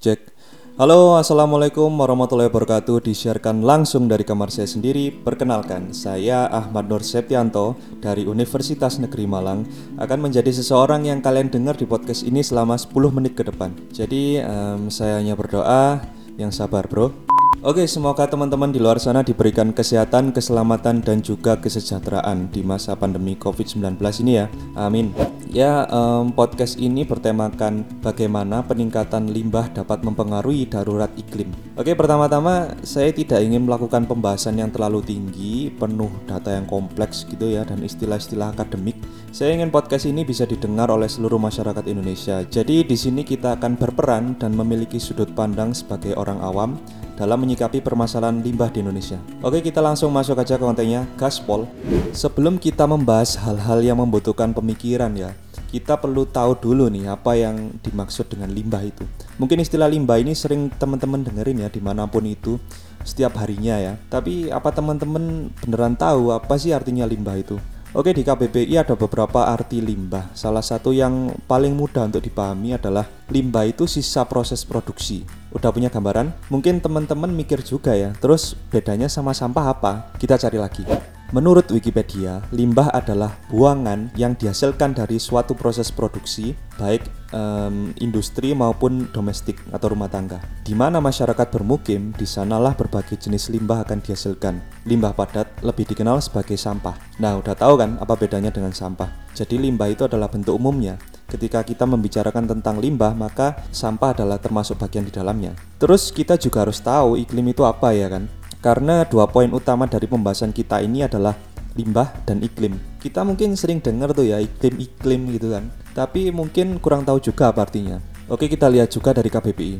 Cek. Halo, assalamualaikum warahmatullahi wabarakatuh. Disiarkan langsung dari kamar saya sendiri. Perkenalkan, saya Ahmad Nur Septianto dari Universitas Negeri Malang akan menjadi seseorang yang kalian dengar di podcast ini selama 10 menit ke depan. Jadi, em, saya hanya berdoa yang sabar, bro. Oke, semoga teman-teman di luar sana diberikan kesehatan, keselamatan, dan juga kesejahteraan di masa pandemi COVID-19 ini ya. Amin. Ya, em, podcast ini bertemakan bagaimana peningkatan limbah dapat mempengaruhi darurat iklim. Oke, pertama-tama saya tidak ingin melakukan pembahasan yang terlalu tinggi, penuh data yang kompleks gitu ya, dan istilah-istilah akademik. Saya ingin podcast ini bisa didengar oleh seluruh masyarakat Indonesia. Jadi di sini kita akan berperan dan memiliki sudut pandang sebagai orang awam dalam menyikapi permasalahan limbah di Indonesia. Oke, kita langsung masuk aja ke kontennya, gaspol. Sebelum kita membahas hal-hal yang membutuhkan pemikiran ya, kita perlu tahu dulu nih apa yang dimaksud dengan limbah itu. Mungkin istilah limbah ini sering teman-teman dengerin ya di mana pun itu setiap harinya ya. Tapi apa teman-teman beneran tahu apa sih artinya limbah itu? Oke di KBBI ada beberapa arti limbah. Salah satu yang paling mudah untuk dipahami adalah limbah itu sisa proses produksi. Udah punya gambaran? Mungkin teman-teman mikir juga ya. Terus bedanya sama sampah apa? Kita cari lagi. Menurut Wikipedia, limbah adalah buangan yang dihasilkan dari suatu proses produksi, baik em, industri maupun domestik atau rumah tangga. Di mana masyarakat bermukim, di sanalah berbagai jenis limbah akan dihasilkan. Limbah padat lebih dikenal sebagai sampah. Nah, udah tahu kan apa bedanya dengan sampah? Jadi limbah itu adalah bentuk umumnya. Ketika kita membicarakan tentang limbah, maka sampah adalah termasuk bagian di dalamnya. Terus kita juga harus tahu iklim itu apa ya kan? Karena dua poin utama dari pembahasan kita ini adalah limbah dan iklim. Kita mungkin sering dengar tuh ya iklim-iklim gitu kan. Tapi mungkin kurang tahu juga apa artinya. Oke, kita lihat juga dari KBBI.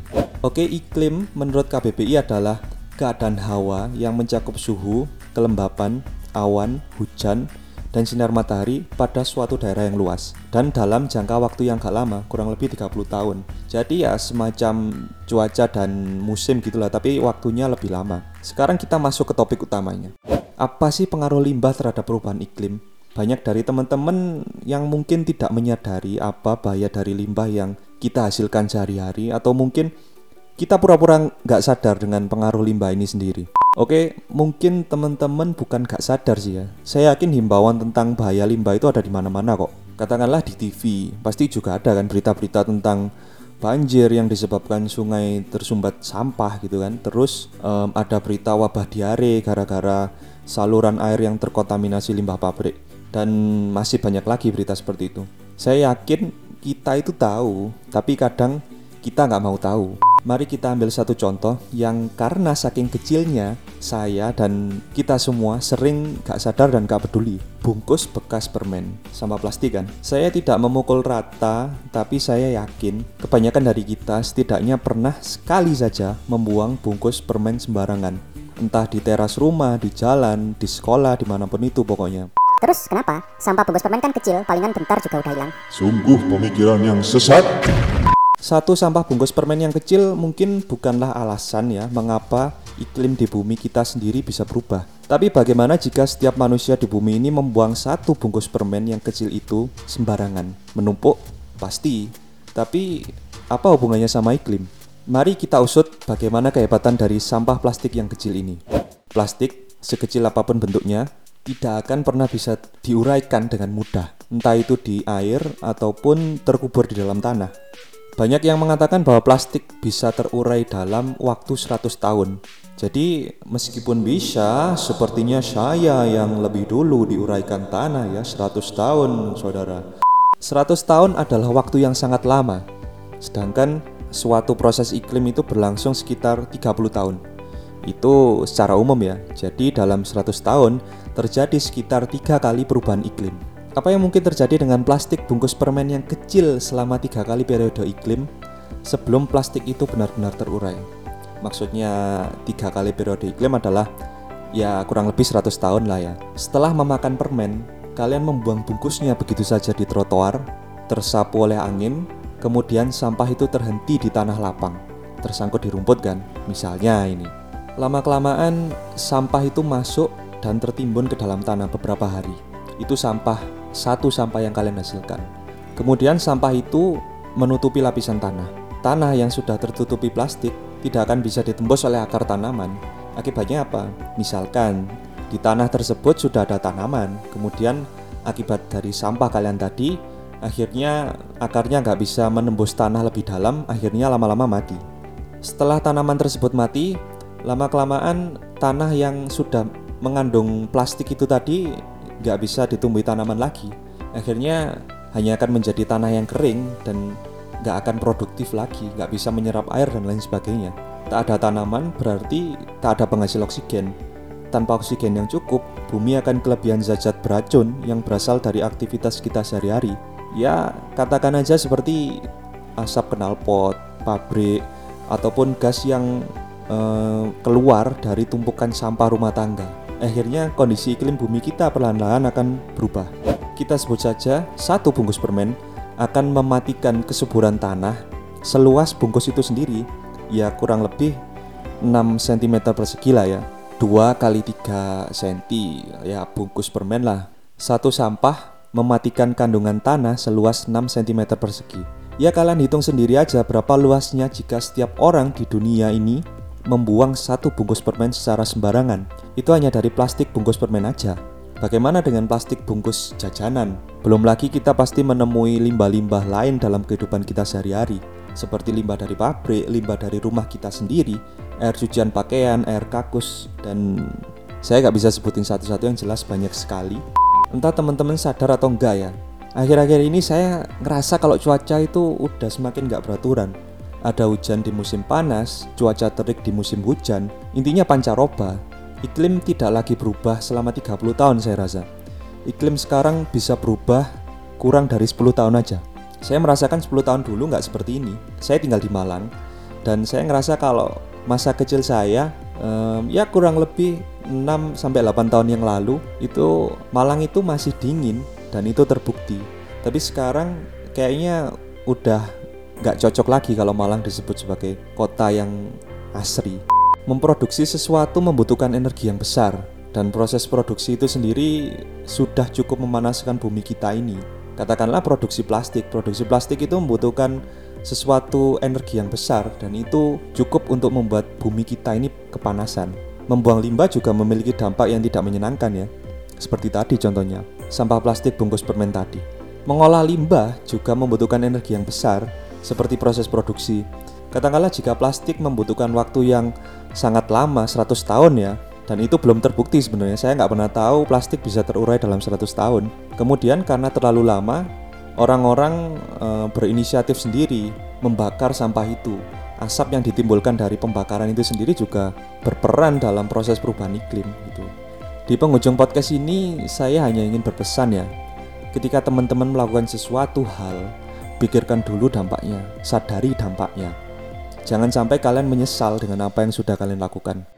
Oke, iklim menurut KBBI adalah keadaan hawa yang mencakup suhu, kelembapan, awan, hujan, dan sinar matahari pada suatu daerah yang luas dan dalam jangka waktu yang gak lama kurang lebih 30 tahun. Jadi ya semacam cuaca dan musim gitulah tapi waktunya lebih lama. Sekarang kita masuk ke topik utamanya. Apa sih pengaruh limbah terhadap perubahan iklim? Banyak dari teman-teman yang mungkin tidak menyadari apa bahaya dari limbah yang kita hasilkan sehari-hari atau mungkin kita pura-pura nggak sadar dengan pengaruh limbah ini sendiri. Oke, mungkin teman-teman bukan nggak sadar sih ya. Saya yakin himbauan tentang bahaya limbah itu ada di mana-mana kok. Katakanlah di TV, pasti juga ada kan berita-berita tentang banjir yang disebabkan sungai tersumbat sampah gitu kan. Terus em, ada berita wabah diare gara-gara saluran air yang terkontaminasi limbah pabrik dan masih banyak lagi berita seperti itu. Saya yakin kita itu tahu, tapi kadang kita nggak mau tahu. Mari kita ambil satu contoh yang karena saking kecilnya saya dan kita semua sering gak sadar dan gak peduli. Bungkus bekas permen sama plastik kan. Saya tidak memukul rata, tapi saya yakin kebanyakan dari kita setidaknya pernah sekali saja membuang bungkus permen sembarangan. Entah di teras rumah, di jalan, di sekolah, di mana pun itu pokoknya. Terus kenapa? Sampah bungkus permen kan kecil, palingan bentar juga udah hilang. Sungguh pemikiran yang sesat. Satu sampah bungkus permen yang kecil mungkin bukanlah alasan ya mengapa iklim di bumi kita sendiri bisa berubah. Tapi bagaimana jika setiap manusia di bumi ini membuang satu bungkus permen yang kecil itu sembarangan? Menumpuk? Pasti. Tapi apa hubungannya sama iklim? Mari kita usut bagaimana kehebatan dari sampah plastik yang kecil ini. Plastik, sekecil apa pun bentuknya, tidak akan pernah bisa diuraikan dengan mudah, entah itu di air ataupun terkubur di dalam tanah. Banyak yang mengatakan bahwa plastik bisa terurai dalam waktu 100 tahun. Jadi meskipun bisa, sepertinya saya yang lebih dulu diuraikan tanah ya 100 tahun saudara. 100 tahun adalah waktu yang sangat lama. Sedangkan suatu proses iklim itu berlangsung sekitar 30 tahun. Itu secara umum ya. Jadi dalam 100 tahun terjadi sekitar tiga kali perubahan iklim. Apa yang mungkin terjadi dengan plastik bungkus permen yang kecil selama tiga kali periode iklim sebelum plastik itu benar-benar terurai? Maksudnya tiga kali periode iklim adalah ya kurang lebih 100 tahun lah ya. Setelah memakan permen, kalian membuang bungkusnya begitu saja di trotoar, tersapu oleh angin, kemudian sampah itu terhenti di tanah lapang, tersangkut di rumput kan? Misalnya ini. Lama-kelamaan sampah itu masuk dan tertimbun ke dalam tanah beberapa hari. Itu sampah, satu sampah yang kalian hasilkan. Kemudian sampah itu menutupi lapisan tanah. tanah yang sudah tertutupi plastik tidak akan bisa ditembus oleh akar tanaman. Akibatnya apa? Misalkan di tanah tersebut sudah ada tanaman, kemudian akibat dari sampah kalian tadi, akhirnya akarnya nggak bisa menembus tanah lebih dalam, akhirnya lama-lama mati. Setelah tanaman tersebut mati, lama-kelamaan tanah yang sudah mengandung plastik itu tadi nggak bisa ditumbuhi tanaman lagi. Akhirnya hanya akan menjadi tanah yang kering dan nggak akan produktif lagi, nggak bisa menyerap air dan lain sebagainya. Tak ada tanaman berarti tak ada penghasil oksigen. Tanpa oksigen yang cukup, bumi akan kelebihan zat-zat beracun yang berasal dari aktivitas kita sehari-hari. Ya, katakan aja seperti asap knalpot, pabrik, ataupun gas yang eh, keluar dari tumpukan sampah rumah tangga. Akhirnya kondisi iklim bumi kita perlahan-lahan akan berubah. Kita sebut saja satu bungkus permen akan mematikan kesuburan tanah seluas bungkus itu sendiri ya kurang lebih 6 cm persegi lah ya 2 kali 3 cm ya bungkus permen lah. Satu sampah mematikan kandungan tanah seluas 6 cm persegi. Ya kalian hitung sendiri aja berapa luasnya jika setiap orang di dunia ini membuang satu bungkus permen secara sembarangan. Itu hanya dari plastik bungkus permen aja. Bagaimana dengan plastik bungkus jajanan? Belum lagi kita pasti menemui limbah-limbah lain dalam kehidupan kita sehari-hari, seperti limbah dari pabrik, limbah dari rumah kita sendiri, air cucian pakaian, air kakus, dan saya nggak bisa sebutin satu-satu yang jelas banyak sekali. Entah teman-teman sadar atau enggak ya, akhir-akhir ini saya ngerasa kalau cuaca itu udah semakin nggak beraturan. Ada hujan di musim panas, cuaca terik di musim hujan, intinya pancaroba. Iklim tidak lagi berubah selama 30 tahun saya rasa. Iklim sekarang bisa berubah kurang dari 10 tahun aja. Saya merasakan 10 tahun dulu nggak seperti ini. Saya tinggal di Malang, dan saya ngerasa kalau masa kecil saya um, ya kurang lebih 6 sampai 8 tahun yang lalu itu Malang itu masih dingin dan itu terbukti. Tapi sekarang kayaknya udah nggak cocok lagi kalau Malang disebut sebagai kota yang asri. Memproduksi sesuatu membutuhkan energi yang besar dan proses produksi itu sendiri sudah cukup memanaskan bumi kita ini. Katakanlah produksi plastik. Produksi plastik itu membutuhkan sesuatu energi yang besar dan itu cukup untuk membuat bumi kita ini kepanasan. Membuang limbah juga memiliki dampak yang tidak menyenangkan ya. Seperti tadi contohnya, sampah plastik bungkus permen tadi. Mengolah limbah juga membutuhkan energi yang besar seperti proses produksi. Katakanlah jika plastik membutuhkan waktu yang sangat lama 100 tahun ya dan itu belum terbukti sebenarnya saya nggak pernah tahu plastik bisa terurai dalam 100 tahun kemudian karena terlalu lama orang-orang e, berinisiatif sendiri membakar sampah itu. Asap yang ditimbulkan dari pembakaran itu sendiri juga berperan dalam proses perubahan iklim gitu. Di penghujung podcast ini saya hanya ingin berpesan ya. Ketika teman-teman melakukan sesuatu hal, pikirkan dulu dampaknya, sadari dampaknya. Jangan sampai kalian menyesal dengan apa yang sudah kalian lakukan.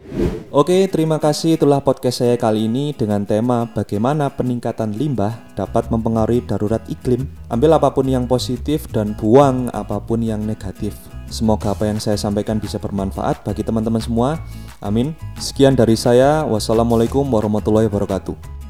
Oke, terima kasih itulah podcast saya kali ini dengan tema bagaimana peningkatan limbah dapat mempengaruhi darurat iklim. Ambil apa pun yang positif dan buang apa pun yang negatif. Semoga apa yang saya sampaikan bisa bermanfaat bagi teman-teman semua. Amin. Sekian dari saya. Wassalamualaikum warahmatullahi wabarakatuh.